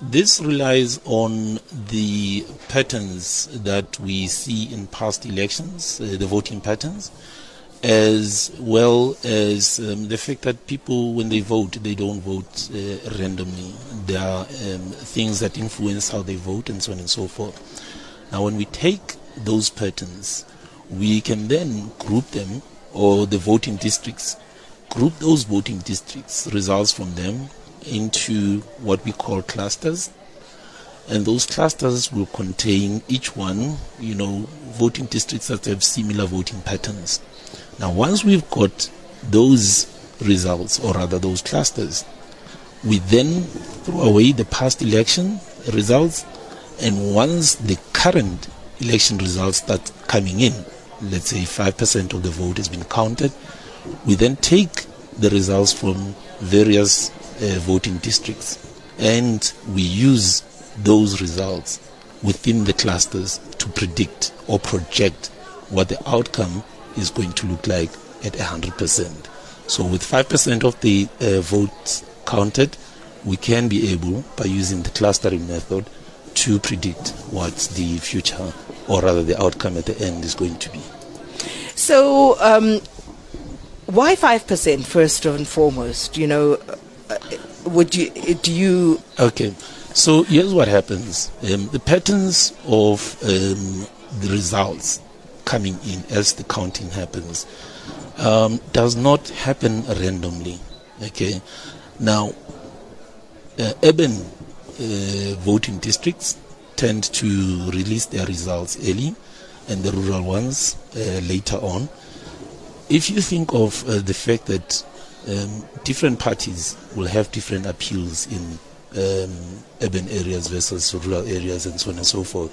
this relies on the patterns that we see in past elections, uh, the voting patterns, as well as um, the fact that people, when they vote, they don't vote uh, randomly. There are um, things that influence how they vote and so on and so forth. Now, when we take those patterns, we can then group them, or the voting districts, group those voting districts, results from them, into what we call clusters. And those clusters will contain each one, you know, voting districts that have similar voting patterns. Now, once we've got those results, or rather those clusters, we then throw away the past election results, and once the current election results start coming in, let's say 5% of the vote has been counted, we then take the results from various uh, voting districts and we use those results within the clusters to predict or project what the outcome is going to look like at 100%. So, with 5% of the uh, votes counted, we can be able, by using the clustering method, to predict what the future, or rather the outcome at the end, is going to be. So, um, why 5% first and foremost? You know, would you, do you. Okay. So here's what happens. Um, the patterns of um, the results coming in as the counting happens um, does not happen randomly. Okay, now uh, urban uh, voting districts tend to release their results early, and the rural ones uh, later on. If you think of uh, the fact that um, different parties will have different appeals in um, urban areas versus rural areas, and so on and so forth,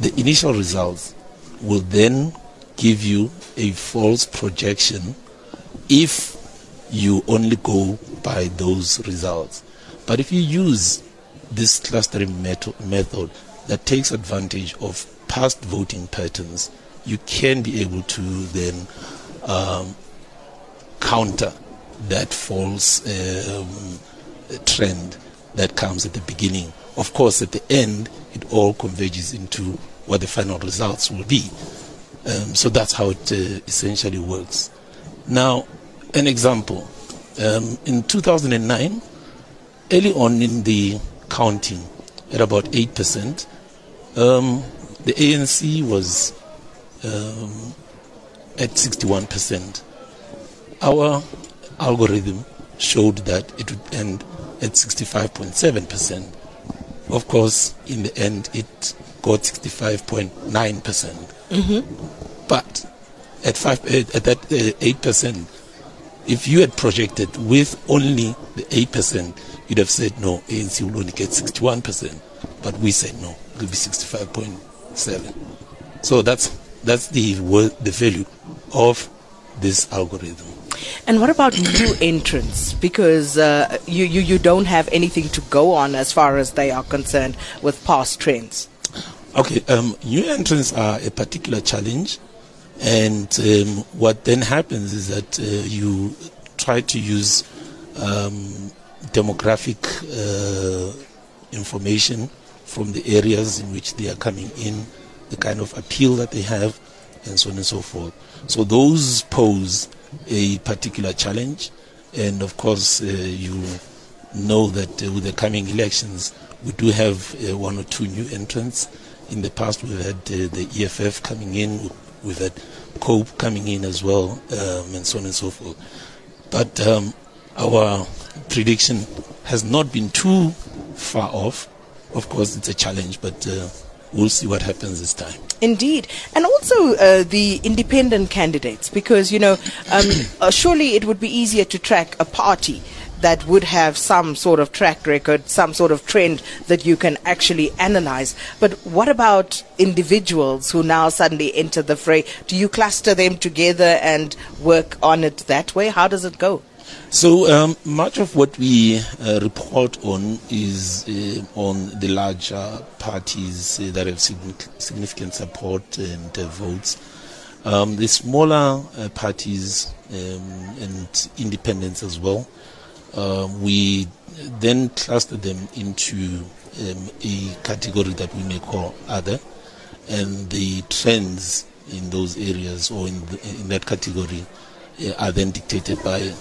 the initial results will then give you a false projection if you only go by those results. But if you use this clustering method, method that takes advantage of past voting patterns, you can be able to then um, counter that false um, trend that comes at the beginning. Of course, at the end, it all converges into what the final results will be. Um, so that's how it uh, essentially works. Now, an example. Um, in 2009, early on in the counting, at about 8%, um, the ANC was um, at 61%. Our algorithm showed that it would end at 65.7%. Of course, in the end, it got 65.9%. percent mm-hmm. But at five, at that uh, eight percent, if you had projected with only the eight percent, you'd have said no, ANC will only get 61 percent. But we said no, it will be 65.7. So that's that's the the value of this algorithm. And what about new entrants? Because uh, you, you, you don't have anything to go on as far as they are concerned with past trends. Okay, um, new entrants are a particular challenge. And um, what then happens is that uh, you try to use um, demographic uh, information from the areas in which they are coming in, the kind of appeal that they have, and so on and so forth. So those pose a particular challenge. And of course, uh, you know that uh, with the coming elections, we do have uh, one or two new entrants. In the past, we've had uh, the EFF coming in, we've had COPE coming in as well, um, and so on and so forth. But um, our prediction has not been too far off. Of course, it's a challenge, but uh, we'll see what happens this time. Indeed, and also uh, the independent candidates, because you know, um, uh, surely it would be easier to track a party that would have some sort of track record, some sort of trend that you can actually analyze. But what about individuals who now suddenly enter the fray? Do you cluster them together and work on it that way? How does it go? So um, much of what we uh, report on is uh, on the larger parties uh, that have significant support and uh, votes. Um, the smaller uh, parties um, and independents as well Uh, we then clustered them into um, a category that we may call other, and the trends in those areas or in, the, in that category uh, are then dictated by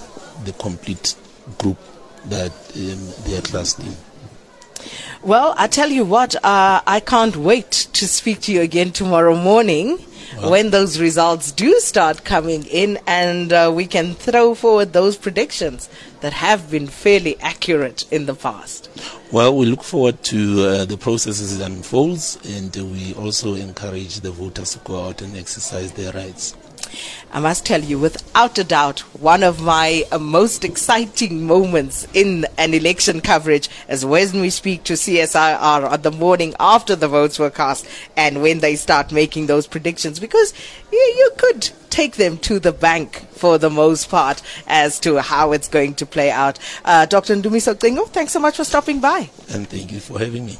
the complete group that um, they are classed in. Well, I tell you what, uh, I can't wait to speak to you again tomorrow morning when those results do start coming in and uh, we can throw forward those predictions that have been fairly accurate in the past. Well, we look forward to uh, the process as it unfolds and we also encourage the voters to go out and exercise their rights. I must tell you, without a doubt, one of my uh, most exciting moments in an election coverage is when we speak to CSIR on the morning after the votes were cast and when they start making those predictions because you, you could take them to the bank for the most part as to how it's going to play out. Uh, Dr. Ndumiso Cingo, thanks so much for stopping by. And thank you for having me.